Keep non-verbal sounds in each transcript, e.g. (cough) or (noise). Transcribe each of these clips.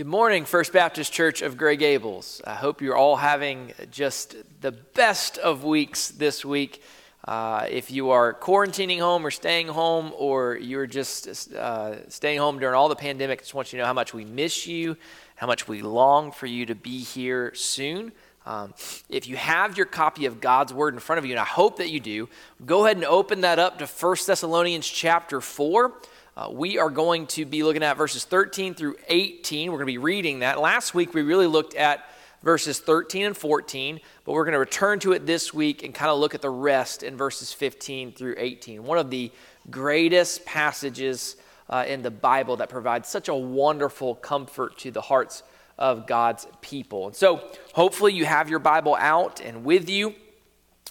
Good morning, First Baptist Church of Grey Gables. I hope you're all having just the best of weeks this week. Uh, if you are quarantining home or staying home, or you're just uh, staying home during all the pandemic, I just want you to know how much we miss you, how much we long for you to be here soon. Um, if you have your copy of God's Word in front of you, and I hope that you do, go ahead and open that up to 1 Thessalonians chapter 4. Uh, we are going to be looking at verses 13 through 18. We're going to be reading that. Last week, we really looked at verses 13 and 14, but we're going to return to it this week and kind of look at the rest in verses 15 through 18. One of the greatest passages uh, in the Bible that provides such a wonderful comfort to the hearts of God's people. And so, hopefully, you have your Bible out and with you.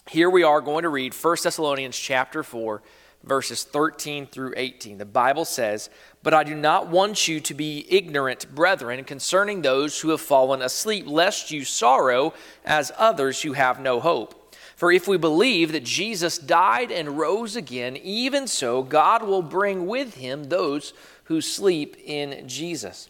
Here we are going to read 1 Thessalonians chapter 4 verses 13 through 18. The Bible says, But I do not want you to be ignorant, brethren, concerning those who have fallen asleep, lest you sorrow as others who have no hope. For if we believe that Jesus died and rose again, even so God will bring with him those who sleep in Jesus.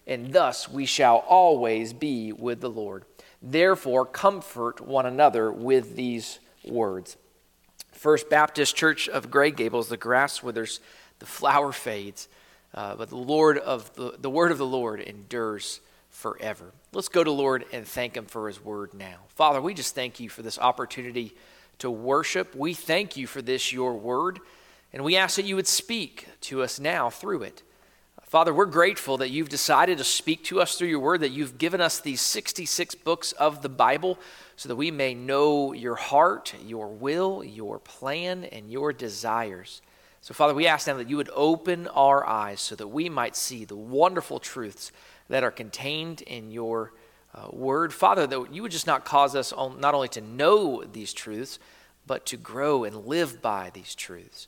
and thus we shall always be with the Lord. Therefore, comfort one another with these words. First Baptist Church of Grey Gables, the grass withers, the flower fades, uh, but the Lord of the, the word of the Lord endures forever. Let's go to Lord and thank Him for His word now. Father, we just thank you for this opportunity to worship. We thank you for this, your word, and we ask that you would speak to us now through it. Father, we're grateful that you've decided to speak to us through your word, that you've given us these 66 books of the Bible so that we may know your heart, your will, your plan, and your desires. So, Father, we ask now that you would open our eyes so that we might see the wonderful truths that are contained in your uh, word. Father, that you would just not cause us not only to know these truths, but to grow and live by these truths.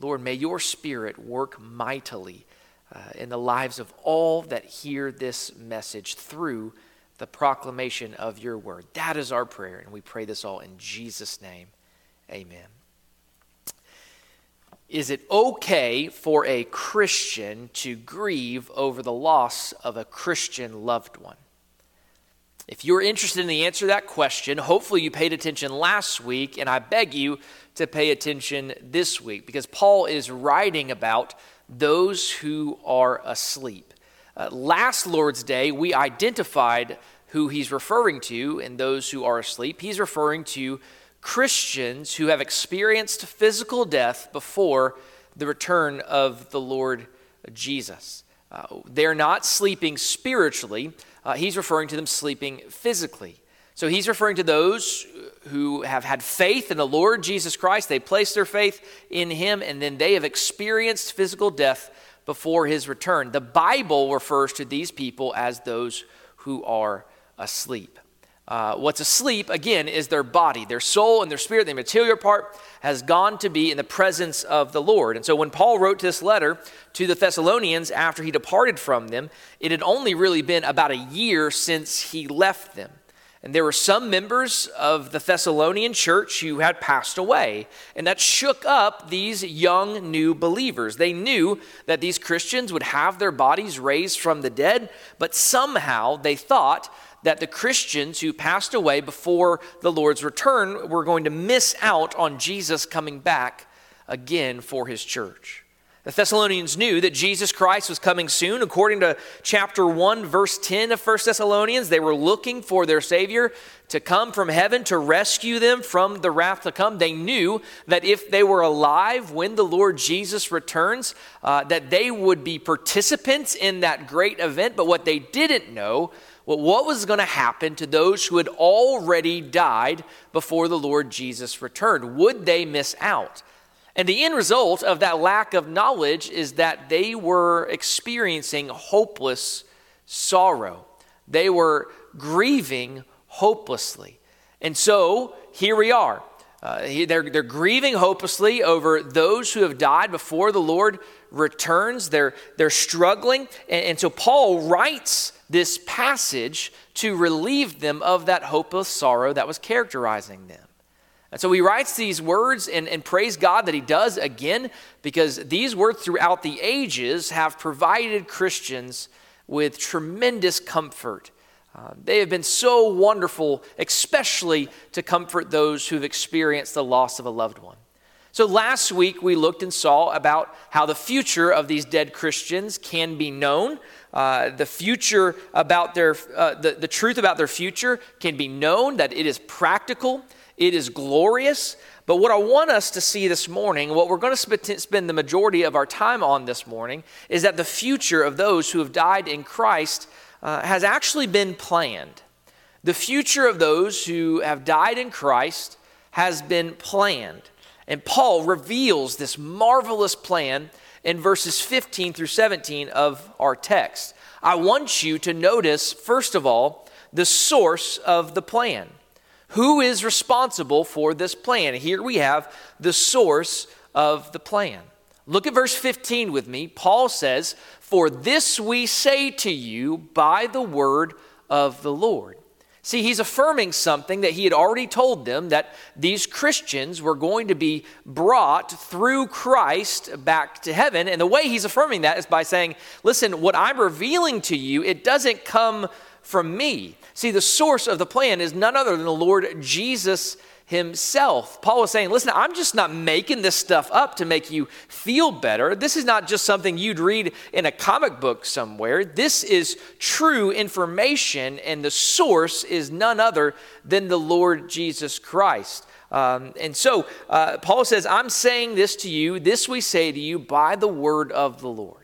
Lord, may your spirit work mightily uh, in the lives of all that hear this message through the proclamation of your word. That is our prayer, and we pray this all in Jesus' name. Amen. Is it okay for a Christian to grieve over the loss of a Christian loved one? If you're interested in the answer to that question, hopefully you paid attention last week, and I beg you to pay attention this week because Paul is writing about those who are asleep. Uh, last Lord's Day, we identified who he's referring to in those who are asleep. He's referring to Christians who have experienced physical death before the return of the Lord Jesus. Uh, they're not sleeping spiritually, uh, he's referring to them sleeping physically. So he's referring to those who have had faith in the Lord Jesus Christ. They placed their faith in him, and then they have experienced physical death before his return. The Bible refers to these people as those who are asleep. Uh, what's asleep, again, is their body. Their soul and their spirit, the material part, has gone to be in the presence of the Lord. And so when Paul wrote this letter to the Thessalonians after he departed from them, it had only really been about a year since he left them. And there were some members of the Thessalonian church who had passed away. And that shook up these young new believers. They knew that these Christians would have their bodies raised from the dead, but somehow they thought that the Christians who passed away before the Lord's return were going to miss out on Jesus coming back again for his church. The Thessalonians knew that Jesus Christ was coming soon. According to chapter 1, verse 10 of 1 Thessalonians, they were looking for their Savior to come from heaven to rescue them from the wrath to come. They knew that if they were alive when the Lord Jesus returns, uh, that they would be participants in that great event. But what they didn't know well, what was going to happen to those who had already died before the Lord Jesus returned? Would they miss out? And the end result of that lack of knowledge is that they were experiencing hopeless sorrow. They were grieving hopelessly. And so here we are. Uh, they're, they're grieving hopelessly over those who have died before the Lord returns. They're, they're struggling. And, and so Paul writes this passage to relieve them of that hopeless sorrow that was characterizing them. And so he writes these words and, and praise God that he does again because these words throughout the ages have provided Christians with tremendous comfort. Uh, they have been so wonderful, especially to comfort those who've experienced the loss of a loved one. So last week we looked and saw about how the future of these dead Christians can be known. Uh, the future about their, uh, the, the truth about their future can be known, that it is practical, it is glorious. But what I want us to see this morning, what we're going to spend the majority of our time on this morning, is that the future of those who have died in Christ uh, has actually been planned. The future of those who have died in Christ has been planned. And Paul reveals this marvelous plan in verses 15 through 17 of our text. I want you to notice, first of all, the source of the plan. Who is responsible for this plan? Here we have the source of the plan. Look at verse 15 with me. Paul says, For this we say to you by the word of the Lord. See, he's affirming something that he had already told them that these Christians were going to be brought through Christ back to heaven. And the way he's affirming that is by saying, Listen, what I'm revealing to you, it doesn't come from me. See, the source of the plan is none other than the Lord Jesus himself. Paul was saying, Listen, I'm just not making this stuff up to make you feel better. This is not just something you'd read in a comic book somewhere. This is true information, and the source is none other than the Lord Jesus Christ. Um, and so uh, Paul says, I'm saying this to you, this we say to you by the word of the Lord.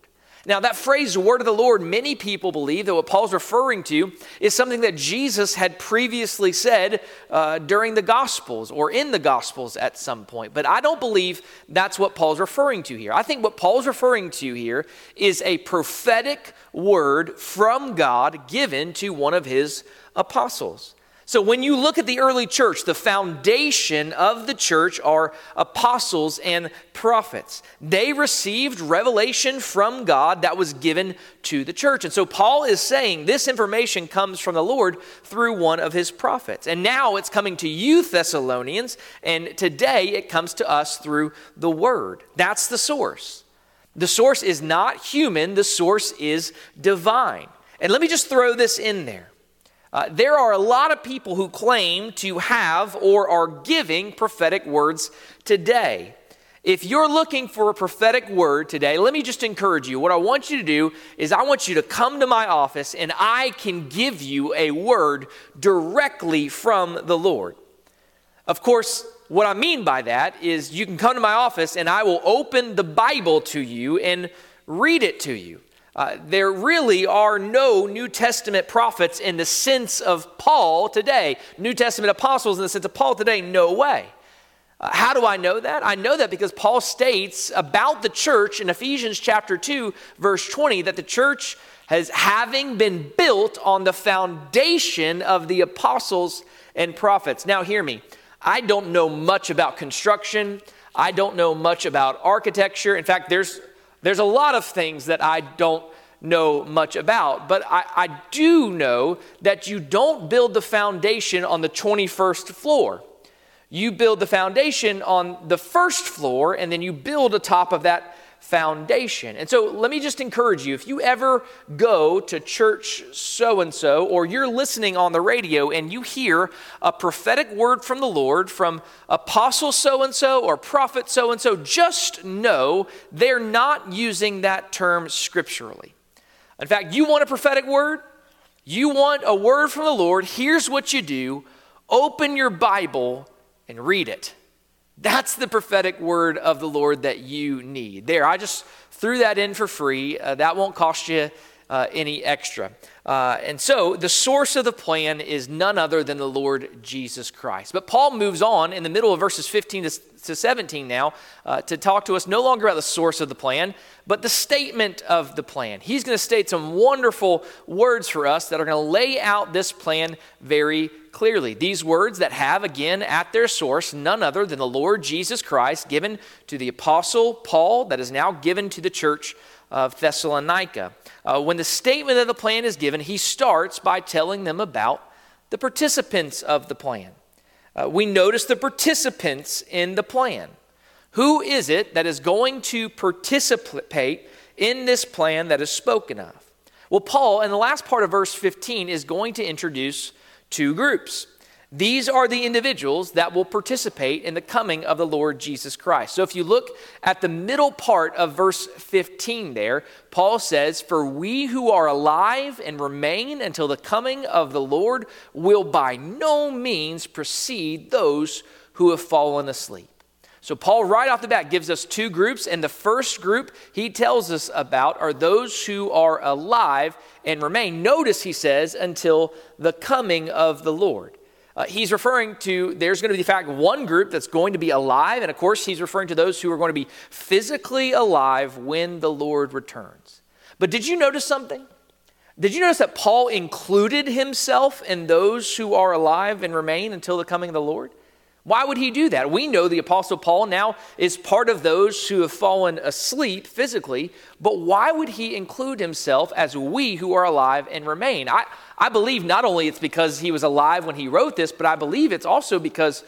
Now, that phrase, word of the Lord, many people believe that what Paul's referring to is something that Jesus had previously said uh, during the Gospels or in the Gospels at some point. But I don't believe that's what Paul's referring to here. I think what Paul's referring to here is a prophetic word from God given to one of his apostles. So, when you look at the early church, the foundation of the church are apostles and prophets. They received revelation from God that was given to the church. And so, Paul is saying this information comes from the Lord through one of his prophets. And now it's coming to you, Thessalonians, and today it comes to us through the Word. That's the source. The source is not human, the source is divine. And let me just throw this in there. Uh, there are a lot of people who claim to have or are giving prophetic words today. If you're looking for a prophetic word today, let me just encourage you. What I want you to do is, I want you to come to my office and I can give you a word directly from the Lord. Of course, what I mean by that is you can come to my office and I will open the Bible to you and read it to you. Uh, there really are no New Testament prophets in the sense of Paul today. New Testament apostles in the sense of Paul today, no way. Uh, how do I know that? I know that because Paul states about the church in Ephesians chapter 2, verse 20, that the church has having been built on the foundation of the apostles and prophets. Now, hear me. I don't know much about construction. I don't know much about architecture. In fact, there's there's a lot of things that I don't know much about, but I, I do know that you don't build the foundation on the 21st floor. You build the foundation on the first floor, and then you build atop of that foundation. And so let me just encourage you if you ever go to church so and so, or you're listening on the radio and you hear a prophetic word from the Lord from apostle so and so or prophet so and so, just know they're not using that term scripturally. In fact, you want a prophetic word? You want a word from the Lord? Here's what you do open your Bible and read it. That's the prophetic word of the Lord that you need. There, I just threw that in for free. Uh, that won't cost you uh, any extra. Uh, and so the source of the plan is none other than the Lord Jesus Christ. But Paul moves on in the middle of verses 15 to, to 17 now uh, to talk to us no longer about the source of the plan, but the statement of the plan. He's going to state some wonderful words for us that are going to lay out this plan very clearly. These words that have, again, at their source, none other than the Lord Jesus Christ, given to the Apostle Paul, that is now given to the church of Thessalonica. Uh, when the statement of the plan is given, he starts by telling them about the participants of the plan. Uh, we notice the participants in the plan. Who is it that is going to participate in this plan that is spoken of? Well, Paul, in the last part of verse 15, is going to introduce two groups. These are the individuals that will participate in the coming of the Lord Jesus Christ. So if you look at the middle part of verse 15 there, Paul says, For we who are alive and remain until the coming of the Lord will by no means precede those who have fallen asleep. So, Paul, right off the bat, gives us two groups. And the first group he tells us about are those who are alive and remain. Notice he says, until the coming of the Lord. Uh, he's referring to there's going to be, in fact, one group that's going to be alive. And of course, he's referring to those who are going to be physically alive when the Lord returns. But did you notice something? Did you notice that Paul included himself in those who are alive and remain until the coming of the Lord? Why would he do that? We know the Apostle Paul now is part of those who have fallen asleep physically, but why would he include himself as we who are alive and remain? I, I believe not only it's because he was alive when he wrote this, but I believe it's also because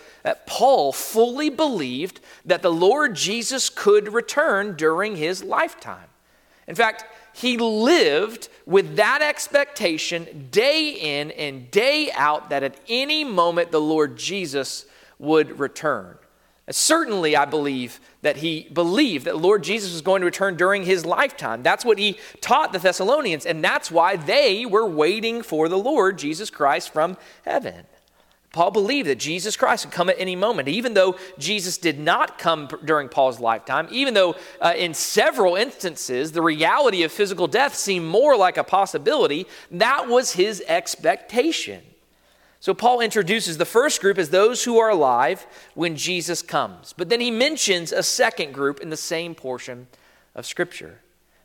Paul fully believed that the Lord Jesus could return during his lifetime. In fact, he lived with that expectation day in and day out that at any moment the Lord Jesus would return. Certainly, I believe that he believed that Lord Jesus was going to return during his lifetime. That's what he taught the Thessalonians, and that's why they were waiting for the Lord Jesus Christ from heaven. Paul believed that Jesus Christ would come at any moment, even though Jesus did not come during Paul's lifetime, even though uh, in several instances the reality of physical death seemed more like a possibility, that was his expectation. So Paul introduces the first group as those who are alive when Jesus comes. But then he mentions a second group in the same portion of Scripture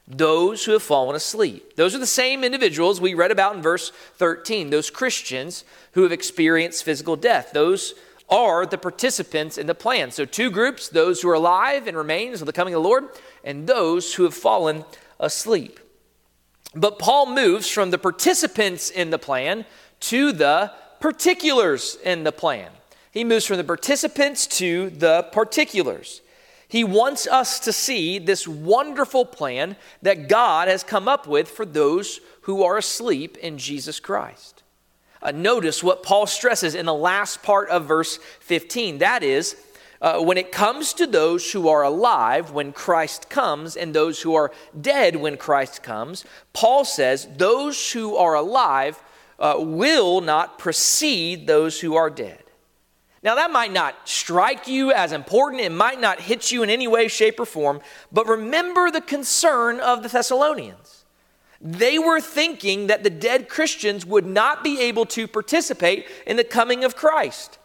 those who have fallen asleep. Those are the same individuals we read about in verse 13, those Christians who have experienced physical death. Those are the participants in the plan. So, two groups those who are alive and remain until the coming of the Lord, and those who have fallen asleep. But Paul moves from the participants in the plan to the particulars in the plan. He moves from the participants to the particulars. He wants us to see this wonderful plan that God has come up with for those who are asleep in Jesus Christ. Uh, notice what Paul stresses in the last part of verse 15. That is, uh, when it comes to those who are alive when Christ comes and those who are dead when Christ comes, Paul says those who are alive uh, will not precede those who are dead. Now, that might not strike you as important, it might not hit you in any way, shape, or form, but remember the concern of the Thessalonians. They were thinking that the dead Christians would not be able to participate in the coming of Christ.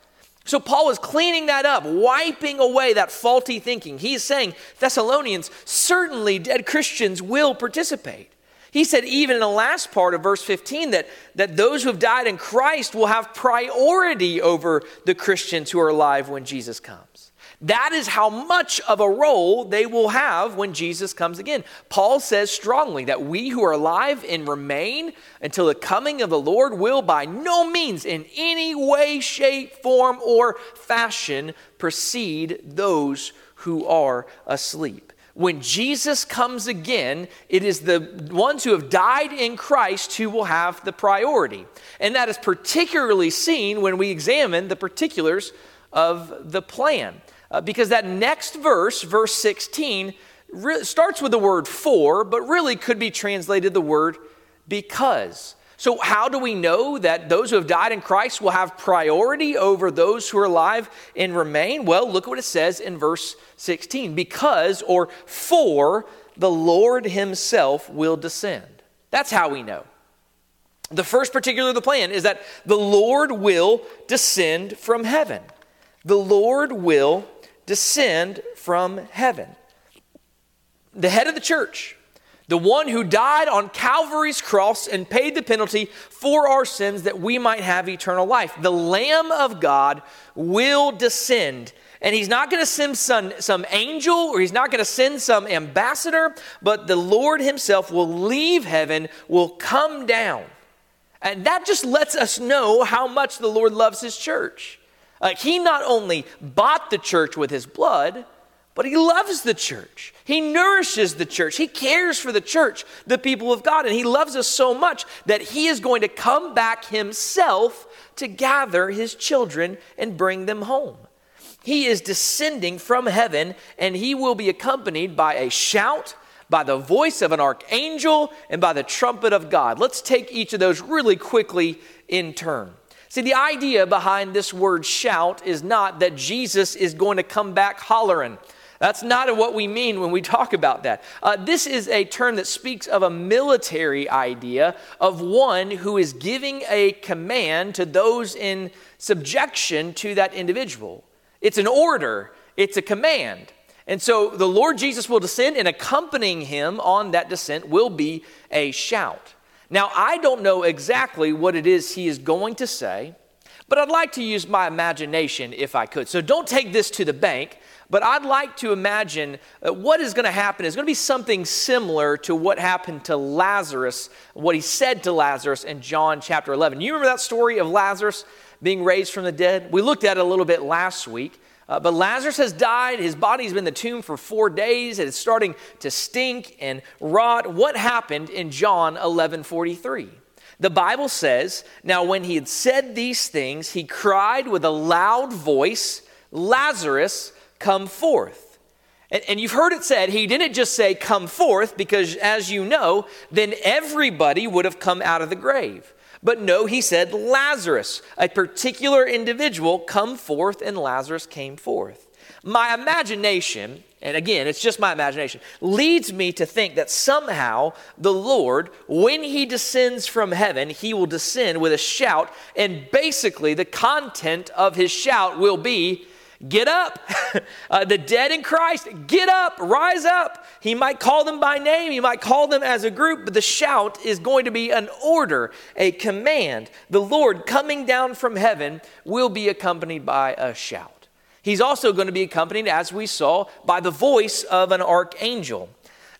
So, Paul is cleaning that up, wiping away that faulty thinking. He's saying, Thessalonians, certainly dead Christians will participate. He said, even in the last part of verse 15, that, that those who have died in Christ will have priority over the Christians who are alive when Jesus comes. That is how much of a role they will have when Jesus comes again. Paul says strongly that we who are alive and remain until the coming of the Lord will by no means, in any way, shape, form, or fashion, precede those who are asleep when Jesus comes again, it is the ones who have died in Christ who will have the priority. And that is particularly seen when we examine the particulars of the plan. Uh, because that next verse, verse 16, re- starts with the word for, but really could be translated the word because. So, how do we know that those who have died in Christ will have priority over those who are alive and remain? Well, look at what it says in verse 16 because or for the Lord Himself will descend. That's how we know. The first particular of the plan is that the Lord will descend from heaven. The Lord will descend from heaven. The head of the church, the one who died on Calvary's cross and paid the penalty for our sins that we might have eternal life. The Lamb of God will descend. And he's not going to send some, some angel or he's not going to send some ambassador, but the Lord himself will leave heaven, will come down. And that just lets us know how much the Lord loves his church. Uh, he not only bought the church with his blood, but he loves the church. He nourishes the church. He cares for the church, the people of God. And he loves us so much that he is going to come back himself to gather his children and bring them home. He is descending from heaven, and he will be accompanied by a shout, by the voice of an archangel, and by the trumpet of God. Let's take each of those really quickly in turn. See, the idea behind this word shout is not that Jesus is going to come back hollering. That's not what we mean when we talk about that. Uh, this is a term that speaks of a military idea of one who is giving a command to those in subjection to that individual. It's an order, it's a command. And so the Lord Jesus will descend, and accompanying him on that descent will be a shout. Now, I don't know exactly what it is he is going to say, but I'd like to use my imagination if I could. So don't take this to the bank, but I'd like to imagine what is going to happen is going to be something similar to what happened to Lazarus, what he said to Lazarus in John chapter 11. You remember that story of Lazarus being raised from the dead? We looked at it a little bit last week. Uh, but Lazarus has died. His body's been in the tomb for four days. It's starting to stink and rot. What happened in John 11 43? The Bible says, Now when he had said these things, he cried with a loud voice, Lazarus, come forth. And, and, you've heard it said, he didn't just say, Come forth, because as you know, then everybody would have come out of the grave. But no, he said, Lazarus, a particular individual, come forth, and Lazarus came forth. My imagination, and again, it's just my imagination, leads me to think that somehow the Lord, when he descends from heaven, he will descend with a shout, and basically the content of his shout will be, Get up. (laughs) uh, the dead in Christ, get up, rise up. He might call them by name, he might call them as a group, but the shout is going to be an order, a command. The Lord coming down from heaven will be accompanied by a shout. He's also going to be accompanied, as we saw, by the voice of an archangel.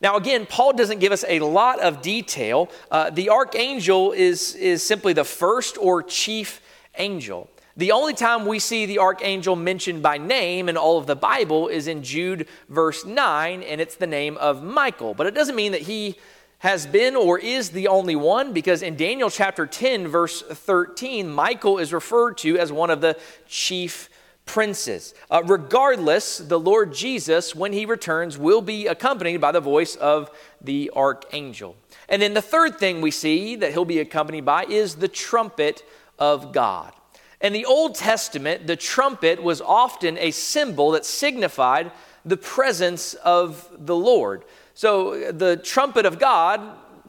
Now, again, Paul doesn't give us a lot of detail. Uh, the archangel is, is simply the first or chief angel. The only time we see the archangel mentioned by name in all of the Bible is in Jude verse 9, and it's the name of Michael. But it doesn't mean that he has been or is the only one, because in Daniel chapter 10, verse 13, Michael is referred to as one of the chief princes. Uh, regardless, the Lord Jesus, when he returns, will be accompanied by the voice of the archangel. And then the third thing we see that he'll be accompanied by is the trumpet of God. In the Old Testament, the trumpet was often a symbol that signified the presence of the Lord. So the trumpet of God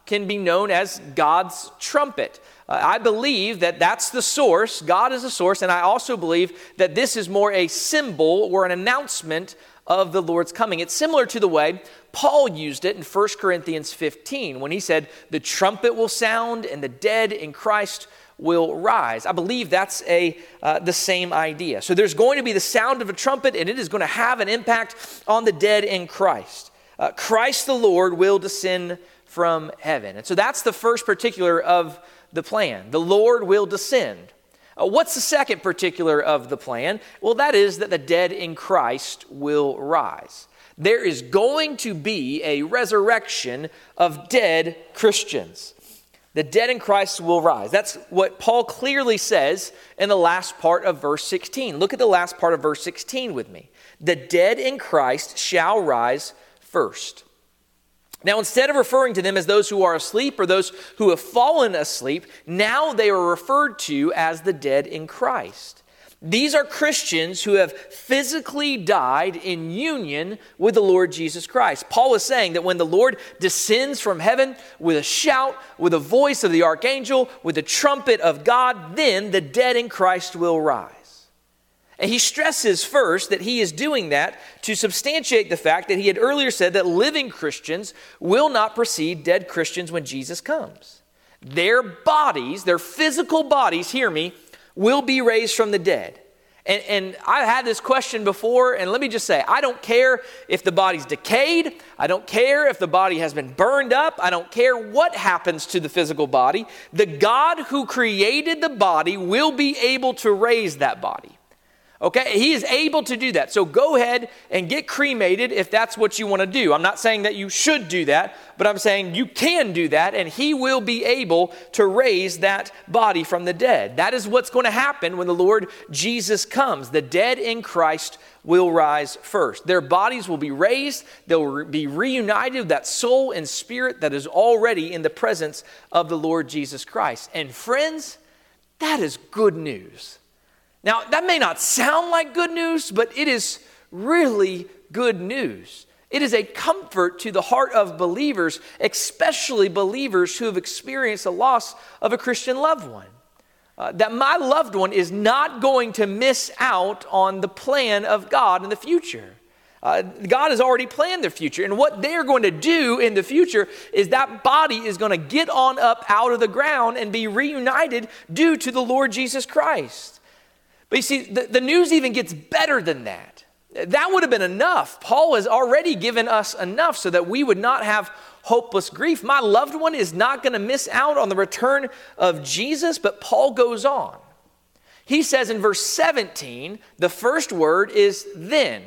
can be known as God's trumpet. Uh, I believe that that's the source. God is the source. And I also believe that this is more a symbol or an announcement of the Lord's coming. It's similar to the way Paul used it in 1 Corinthians 15 when he said, The trumpet will sound and the dead in Christ will rise. I believe that's a, uh, the same idea. So there's going to be the sound of a trumpet, and it is going to have an impact on the dead in Christ. Uh, Christ the Lord will descend from heaven. And so that's the first particular of the plan. The Lord will descend. Uh, what's the second particular of the plan? Well, that is that the dead in Christ will rise. There is going to be a resurrection of dead Christians. The dead in Christ will rise. That's what Paul clearly says in the last part of verse 16. Look at the last part of verse 16 with me. The dead in Christ shall rise first. Now, instead of referring to them as those who are asleep or those who have fallen asleep, now they are referred to as the dead in Christ. These are Christians who have physically died in union with the Lord Jesus Christ. Paul is saying that when the Lord descends from heaven with a shout, with a voice of the archangel, with the trumpet of God, then the dead in Christ will rise. And he stresses first that he is doing that to substantiate the fact that he had earlier said that living Christians will not precede dead Christians when Jesus comes. Their bodies, their physical bodies, hear me, will be raised from the dead. And, and I've had this question before, and let me just say I don't care if the body's decayed. I don't care if the body has been burned up. I don't care what happens to the physical body. The God who created the body will be able to raise that body. Okay, he is able to do that. So go ahead and get cremated if that's what you want to do. I'm not saying that you should do that, but I'm saying you can do that, and he will be able to raise that body from the dead. That is what's going to happen when the Lord Jesus comes. The dead in Christ will rise first. Their bodies will be raised, they'll be reunited with that soul and spirit that is already in the presence of the Lord Jesus Christ. And friends, that is good news. Now, that may not sound like good news, but it is really good news. It is a comfort to the heart of believers, especially believers who have experienced the loss of a Christian loved one. Uh, that my loved one is not going to miss out on the plan of God in the future. Uh, God has already planned their future. And what they're going to do in the future is that body is going to get on up out of the ground and be reunited due to the Lord Jesus Christ. But you see, the, the news even gets better than that. That would have been enough. Paul has already given us enough so that we would not have hopeless grief. My loved one is not going to miss out on the return of Jesus, but Paul goes on. He says in verse 17, the first word is then.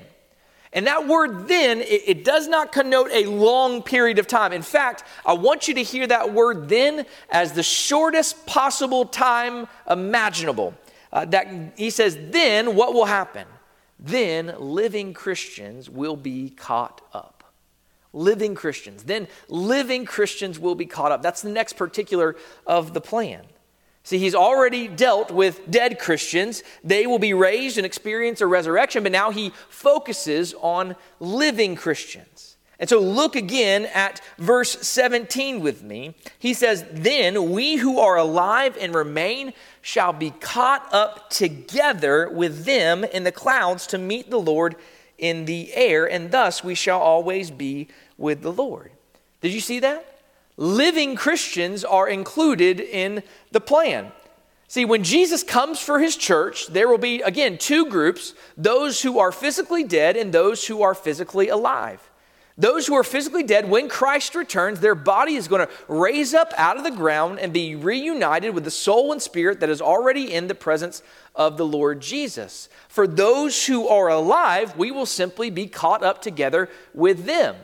And that word then, it, it, does not connote a long period of time. In fact, I want you to hear that word then as the shortest possible time imaginable uh, that he says, then what will happen? Then living Christians will be caught up. Living Christians. Then living Christians will be caught up. That's the next particular of the plan. See, he's already dealt with dead Christians. They will be raised and experience a resurrection, but now he focuses on living Christians. And so look again at verse 17 with me. He says, Then we who are alive and remain shall be caught up together with them in the clouds to meet the Lord in the air, and thus we shall always be with the Lord. Did you see that? Living Christians are included in the plan. See, when Jesus comes for his church, there will be, again, two groups those who are physically dead and those who are physically alive. Those who are physically dead, when Christ returns, their body is going to raise up out of the ground and be reunited with the soul and spirit that is already in the presence of the Lord Jesus. For those who are alive, we will simply be caught up together with them.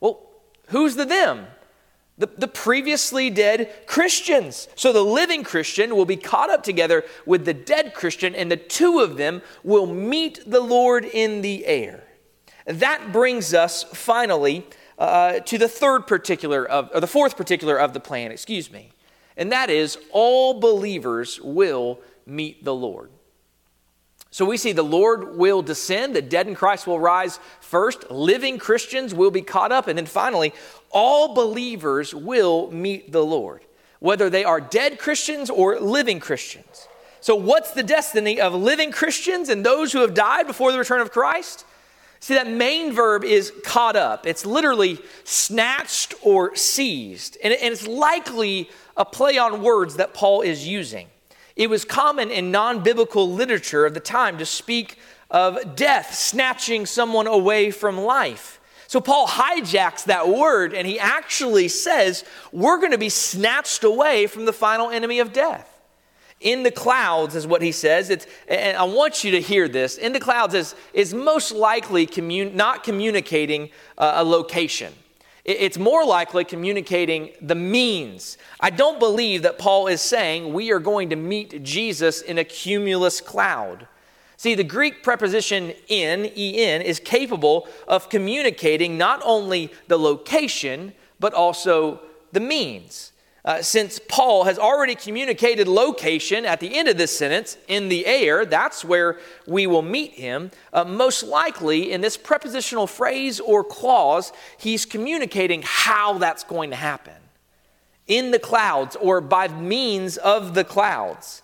Well, who's the them? The, the previously dead Christians. So the living Christian will be caught up together with the dead Christian, and the two of them will meet the Lord in the air. That brings us finally uh, to the third particular of, or the fourth particular of the plan, excuse me, and that is all believers will meet the Lord. So we see the Lord will descend, the dead in Christ will rise first, living Christians will be caught up, and then finally, all believers will meet the Lord, whether they are dead Christians or living Christians. So, what's the destiny of living Christians and those who have died before the return of Christ? See, that main verb is caught up. It's literally snatched or seized. And, it's likely a play on words that Paul is using. It was common in non biblical literature of the time to speak of death, snatching someone away from life. So Paul hijacks that word and he actually says, We're going to be snatched away from the final enemy of death in the clouds is what he says. It's, and i want you to hear this. In the clouds is, is most likely commun- not communicating uh, a location. It's more likely communicating the means. I don't believe that paul is saying we are going to meet jesus in a cumulus cloud. See the greek preposition in en is capable of communicating not only the location but also the means Uh, since Paul has already communicated location at the end of this sentence, in the air, that's where we will meet him, uh, most likely in this prepositional phrase or clause, he's communicating how that's going to happen in the clouds or by means of the clouds.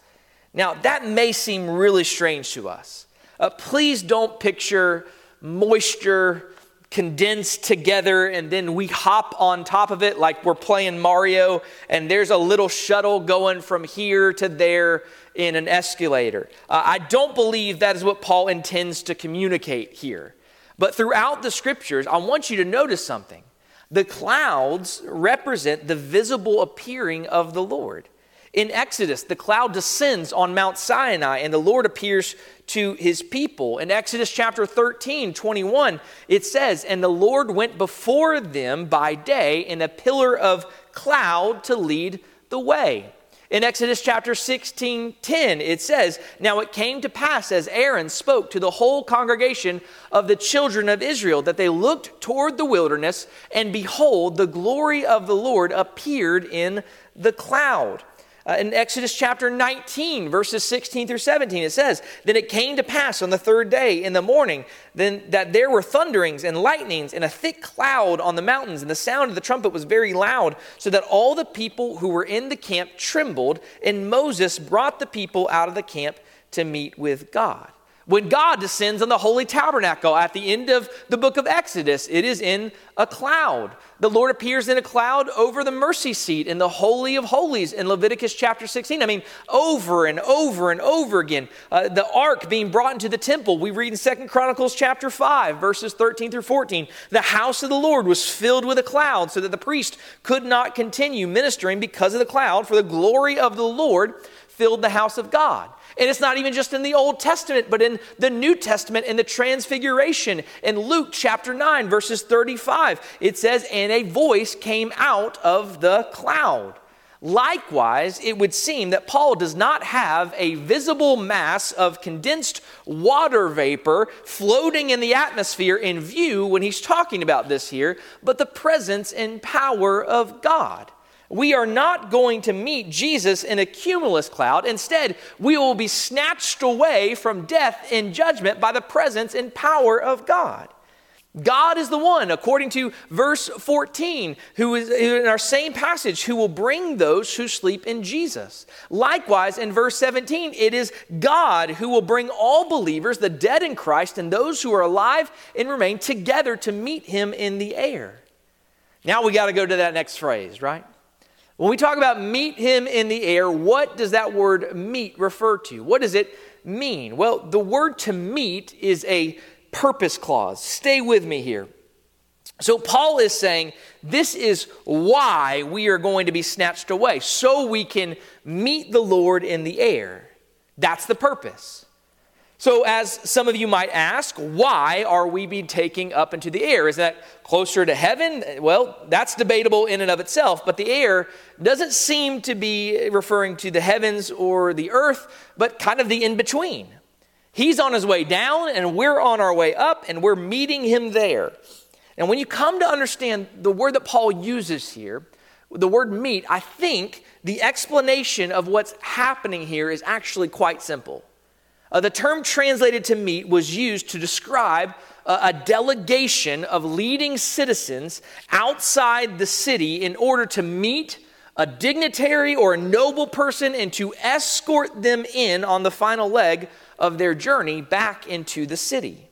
Now, that may seem really strange to us. Uh, please don't picture moisture condensed together and then we hop on top of it like we're playing Mario and there's a little shuttle going from here to there in an escalator. Uh, I don't believe that is what Paul intends to communicate here. But throughout the scriptures, I want you to notice something. The clouds represent the visible appearing of the Lord. In Exodus, the cloud descends on Mount Sinai and the Lord appears to his people. In Exodus chapter 13, 21, it says, And the Lord went before them by day in a pillar of cloud to lead the way. In Exodus chapter 16, 10, it says, Now it came to pass as Aaron spoke to the whole congregation of the children of Israel that they looked toward the wilderness, and behold, the glory of the Lord appeared in the cloud. Uh, in Exodus chapter 19, verses 16 through 17, it says, Then it came to pass on the third day in the morning then, that there were thunderings and lightnings and a thick cloud on the mountains, and the sound of the trumpet was very loud, so that all the people who were in the camp trembled, and Moses brought the people out of the camp to meet with God. When God descends on the holy tabernacle at the end of the book of Exodus, it is in a cloud. The Lord appears in a cloud over the mercy seat in the Holy of Holies in Leviticus chapter 16. I mean, over and over and over again. Uh, the ark being brought into the temple, we read in Second Chronicles chapter 5, verses 13 through 14. The house of the Lord was filled with a cloud so that the priest could not continue ministering because of the cloud, for the glory of the Lord filled the house of God. And it's not even just in the Old Testament, but in the New Testament in the Transfiguration. In Luke chapter 9, verses 35, it says, And a voice came out of the cloud. Likewise, it would seem that Paul does not have a visible mass of condensed water vapor floating in the atmosphere in view when he's talking about this here, but the presence and power of God. We are not going to meet Jesus in a cumulus cloud. Instead, we will be snatched away from death and judgment by the presence and power of God. God is the one, according to verse 14, who is in our same passage, who will bring those who sleep in Jesus. Likewise, in verse 17, it is God who will bring all believers, the dead in Christ, and those who are alive and remain together to meet him in the air. Now we got to go to that next phrase, right? When we talk about meet him in the air, what does that word meet refer to? What does it mean? Well, the word to meet is a purpose clause. Stay with me here. So, Paul is saying this is why we are going to be snatched away, so we can meet the Lord in the air. That's the purpose. So, as some of you might ask, why are we being taken up into the air? Is that closer to heaven? Well, that's debatable in and of itself, but the air doesn't seem to be referring to the heavens or the earth, but kind of the in between. He's on his way down, and we're on our way up, and we're meeting him there. And when you come to understand the word that Paul uses here, the word meet, I think the explanation of what's happening here is actually quite simple. Uh, the term translated to meet was used to describe a, a delegation of leading citizens outside the city in order to meet a dignitary or a noble person and to escort them in on the final leg of their journey back into the city.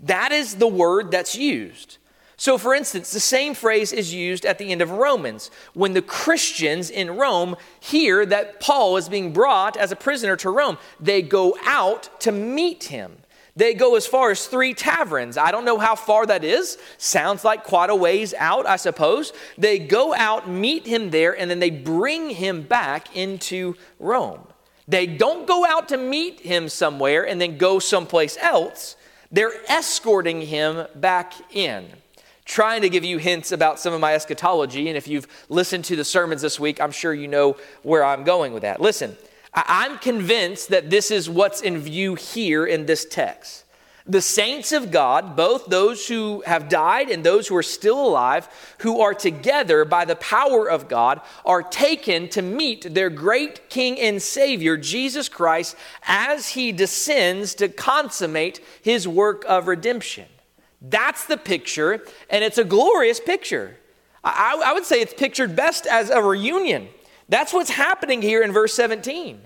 That is the word that's used. So, for instance, the same phrase is used at the end of Romans when the Christians in Rome hear that Paul is being brought as a prisoner to Rome. They go out to meet him. They go as far as three taverns. I don't know how far that is. Sounds like quite a ways out, I suppose. They go out, meet him there, and then they bring him back into Rome. They don't go out to meet him somewhere and then go someplace else. They're escorting him back in trying to give you hints about some of my eschatology. And if you've listened to the sermons this week, I'm sure you know where I'm going with that. Listen, I'm convinced that this is what's in view here in this text. The saints of God, both those who have died and those who are still alive, who are together by the power of God, are taken to meet their great King and Savior, Jesus Christ, as he descends to consummate his work of redemption. That's the picture, and it's a glorious picture. I, I would say it's pictured best as a reunion. That's what's happening here in verse 17.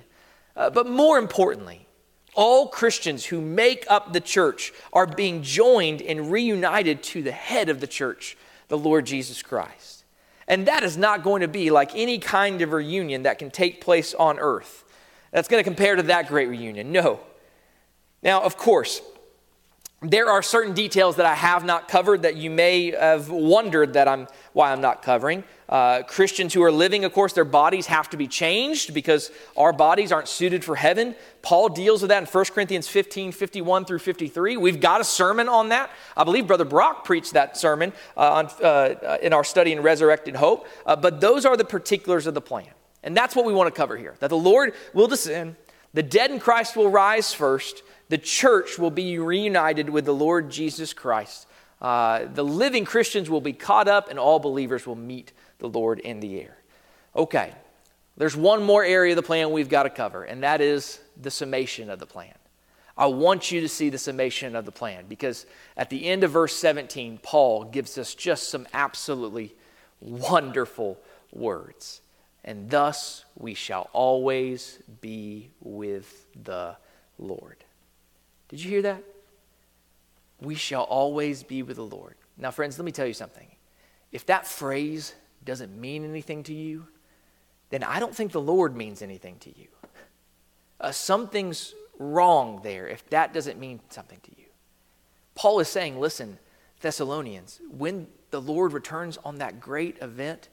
Uh, but more importantly, all Christians who make up the church are being joined and reunited to the head of the church, the Lord Jesus Christ. And that is not going to be like any kind of reunion that can take place on earth. That's going to compare to that great reunion. No. Now, of course, there are certain details that I have not covered that you may have wondered that I'm why I'm not covering. Uh, Christians who are living, of course, their bodies have to be changed because our bodies aren't suited for heaven. Paul deals with that in 1 Corinthians 15, 51 through 53. We've got a sermon on that. I believe Brother Brock preached that sermon uh, on, uh, in our study in Resurrected Hope. Uh, but those are the particulars of the plan. And that's what we want to cover here that the Lord will descend, the dead in Christ will rise first, the church will be reunited with the Lord Jesus Christ. Uh, the living Christians will be caught up, and all believers will meet the Lord in the air. Okay, there's one more area of the plan we've got to cover, and that is the summation of the plan. I want you to see the summation of the plan because at the end of verse 17, Paul gives us just some absolutely wonderful words. And thus we shall always be with the Lord. Did you hear that? We shall always be with the Lord. Now, friends, let me tell you something. If that phrase doesn't mean anything to you, then I don't think the Lord means anything to you. Uh, something's wrong there if that doesn't mean something to you. Paul is saying, listen, Thessalonians, when the Lord returns on that great event,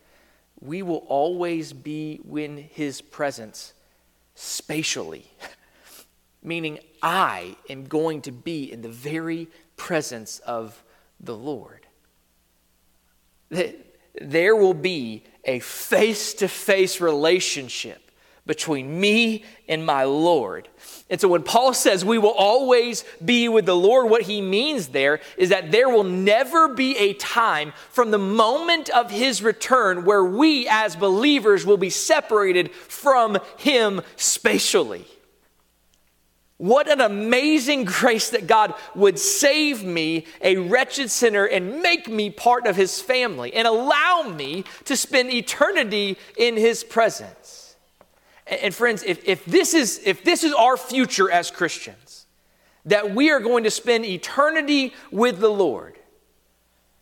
we will always be in his presence spatially, (laughs) meaning I am going to be in the very presence of the Lord there will be a face to face relationship between me and my Lord. And so when Paul says we will always be with the Lord, what he means there is that there will never be a time from the moment of his return where we as believers will be separated from him spatially. What an amazing grace that God would save me, a wretched sinner, and make me part of his family and allow me to spend eternity in his presence. And, and friends, if, if, this is, if this is our future as Christians, that we are going to spend eternity with the Lord,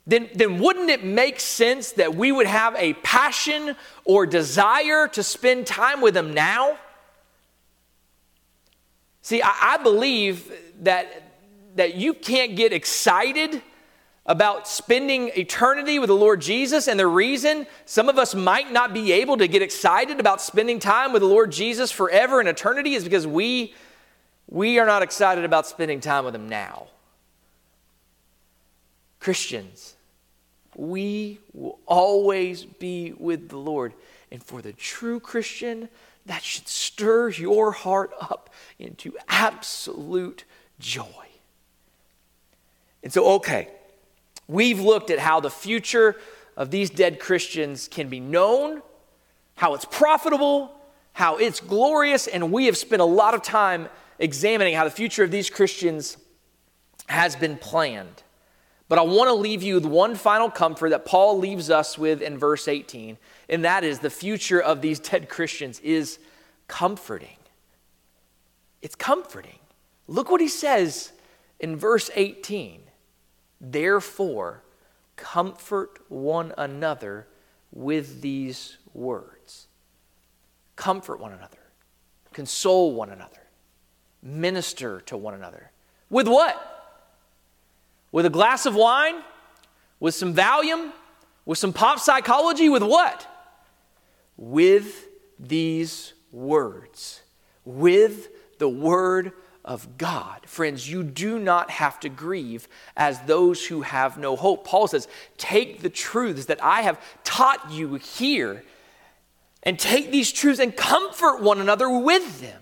then, then wouldn't it make sense that we would have a passion or desire to spend time with Him now? See, I, I believe that, that you can't get excited about spending eternity with the Lord Jesus. And the reason some of us might not be able to get excited about spending time with the Lord Jesus forever in eternity is because we, we are not excited about spending time with Him now. Christians, we will always be with the Lord. And for the true Christian, that should stir your heart up into absolute joy. And so, okay, we've looked at how the future of these dead Christians can be known, how it's profitable, how it's glorious, and we have spent a lot of time examining how the future of these Christians has been planned. But I want to leave you with one final comfort that Paul leaves us with in verse 18, and that is the future of these dead Christians is comforting. It's comforting. Look what he says in verse 18. Therefore, comfort one another with these words. Comfort one another, console one another, minister to one another. With what? With a glass of wine? With some Valium? With some pop psychology? With what? With these words. With the word of God. Friends, you do not have to grieve as those who have no hope. Paul says, Take the truths that I have taught you here and take these truths and comfort one another with them.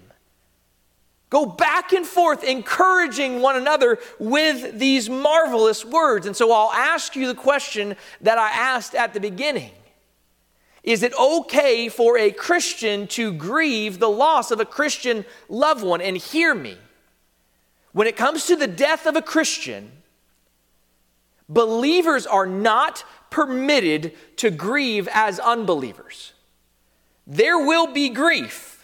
Go back and forth, encouraging one another with these marvelous words. And so I'll ask you the question that I asked at the beginning Is it okay for a Christian to grieve the loss of a Christian loved one? And hear me. When it comes to the death of a Christian, believers are not permitted to grieve as unbelievers. There will be grief.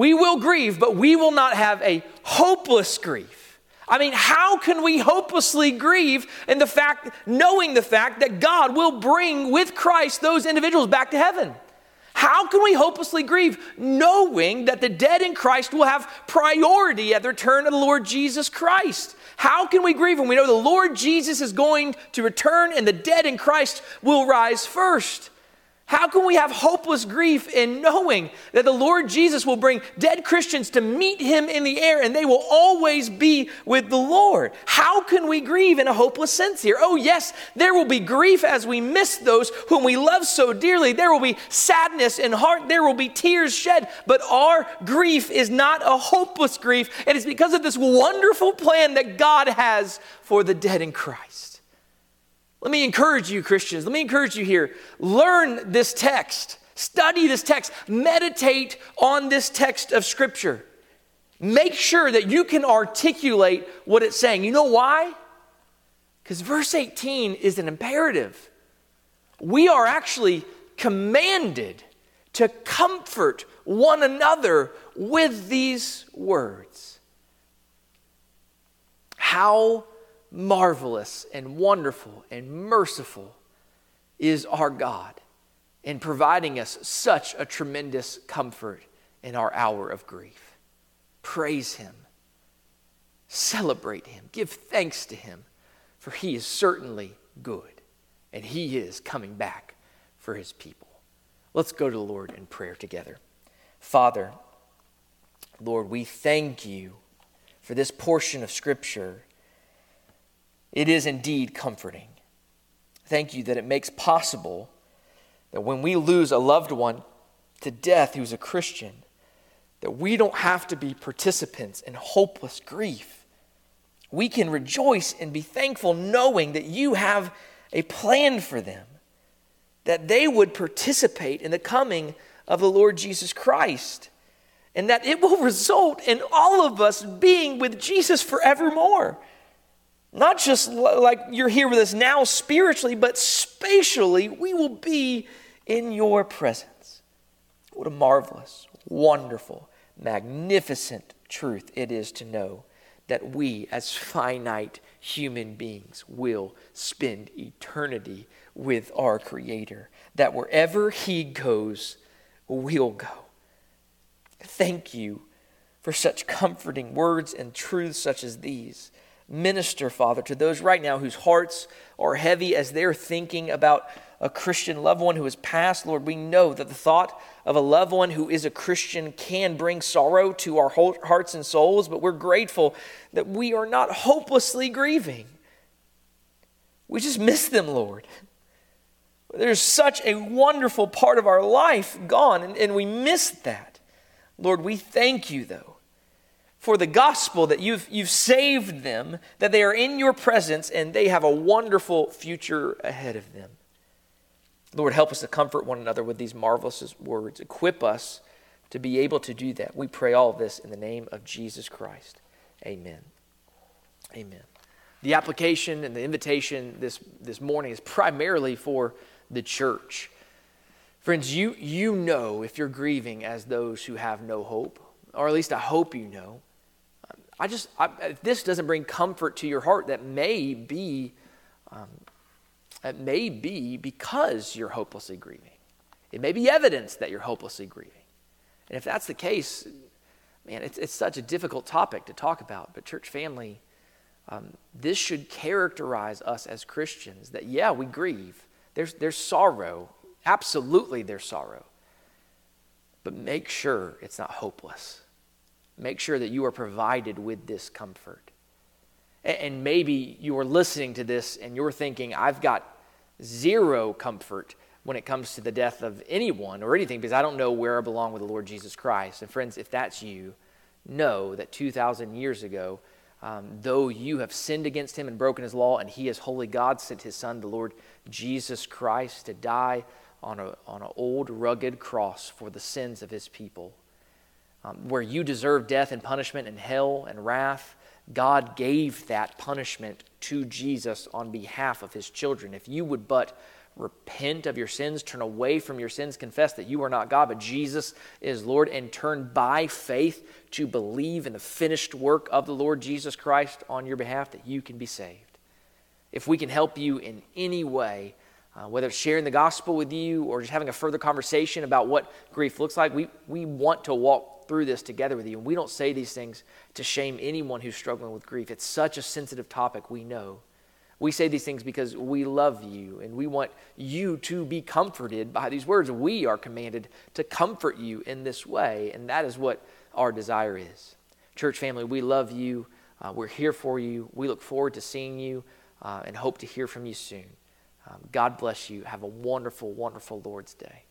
We will grieve, but we will not have a hopeless grief. I mean, how can we hopelessly grieve in the fact, knowing the fact that God will bring with Christ those individuals back to heaven? How can we hopelessly grieve knowing that the dead in Christ will have priority at the return of the Lord Jesus Christ? How can we grieve when we know the Lord Jesus is going to return and the dead in Christ will rise first? How can we have hopeless grief in knowing that the Lord Jesus will bring dead Christians to meet him in the air and they will always be with the Lord? How can we grieve in a hopeless sense here? Oh, yes, there will be grief as we miss those whom we love so dearly. There will be sadness in heart. There will be tears shed. But our grief is not a hopeless grief. It is because of this wonderful plan that God has for the dead in Christ. Let me encourage you, Christians. Let me encourage you here. Learn this text, study this text, meditate on this text of Scripture. Make sure that you can articulate what it's saying. You know why? Because verse 18 is an imperative. We are actually commanded to comfort one another with these words. How marvelous and wonderful and merciful is our God in providing us such a tremendous comfort in our hour of grief. Praise Him, celebrate Him, give thanks to Him, for He is certainly good and He is coming back for His people. Let's go to the Lord in prayer together. Father, Lord, we thank you for this portion of Scripture it is indeed comforting. Thank you that it makes possible that when we lose a loved one to death who's a Christian, that we don't have to be participants in hopeless grief. We can rejoice and be thankful knowing that you have a plan for them, that they would participate in the coming of the Lord Jesus Christ, and that it will (laughs) result in all of us being with Jesus forevermore. Not just like you're here with us now spiritually, but spatially, we will be in your presence. What a marvelous, wonderful, magnificent truth it is to know that we, as finite human beings, will spend eternity with our Creator. That wherever He goes, we'll go. Thank you for such comforting words and truths such as these. Minister, Father, to those right now whose hearts are heavy as they're thinking about a Christian loved one who has passed. Lord, we know that the thought of a loved one who is a Christian can bring sorrow to our hearts and souls, but we're grateful that we are not hopelessly grieving. We just miss them, Lord. There's such a wonderful part of our life gone, and, and we miss that. Lord, we thank you, though for the gospel that you've, you've saved them, that they are in your presence and they have a wonderful future ahead of them. Lord, help us to comfort one another with these marvelous words. Equip us to be able to do that. We pray all this in the name of Jesus Christ. Amen. Amen. The application and the invitation this, this morning is primarily for the church. Friends, you, you know if you're grieving as those who have no hope, or at least I hope you know. I just, I, if this doesn't bring comfort to your heart, that may be, um, it may be because you're hopelessly grieving. It may be evidence that you're hopelessly grieving. And if that's the case, man, it's, it's such a difficult topic to talk about. But, church family, um, this should characterize us as Christians that, yeah, we grieve. There's, there's sorrow. Absolutely, there's sorrow. But make sure it's not hopeless make sure that you are provided with this comfort. And maybe you are listening to this and you're thinking, I've got zero comfort when it comes to the death of anyone or anything because I don't know where I belong with the Lord Jesus Christ. And friends, if that's you, know that 2,000 years ago, um, though you have sinned against him and broken his law, and he is holy God, sent his son, the Lord Jesus Christ, to die on, a, on an old, rugged cross for the sins of his people. Um, where you deserve death and punishment and hell and wrath, God gave that punishment to Jesus on behalf of his children. If you would but repent of your sins, turn away from your sins, confess that you are not God, but Jesus is Lord, and turn by faith to believe in the finished work of the Lord Jesus Christ on your behalf, that you can be saved. If we can help you in any way, uh, whether it's sharing the gospel with you or just having a further conversation about what grief looks like, we, we want to walk through this together with you. And we don't say these things to shame anyone who's struggling with grief. It's such a sensitive topic, we know. We say these things because we love you and we want you to be comforted by these words. We are commanded to comfort you in this way, and that is what our desire is. Church family, we love you. Uh, we're here for you. We look forward to seeing you uh, and hope to hear from you soon. Um, God bless you. Have a wonderful, wonderful Lord's Day.